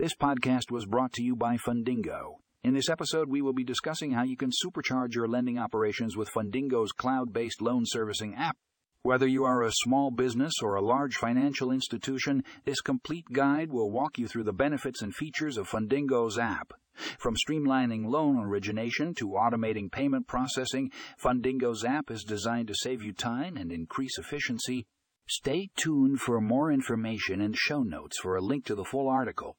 This podcast was brought to you by Fundingo. In this episode, we will be discussing how you can supercharge your lending operations with Fundingo's cloud based loan servicing app. Whether you are a small business or a large financial institution, this complete guide will walk you through the benefits and features of Fundingo's app. From streamlining loan origination to automating payment processing, Fundingo's app is designed to save you time and increase efficiency. Stay tuned for more information and show notes for a link to the full article.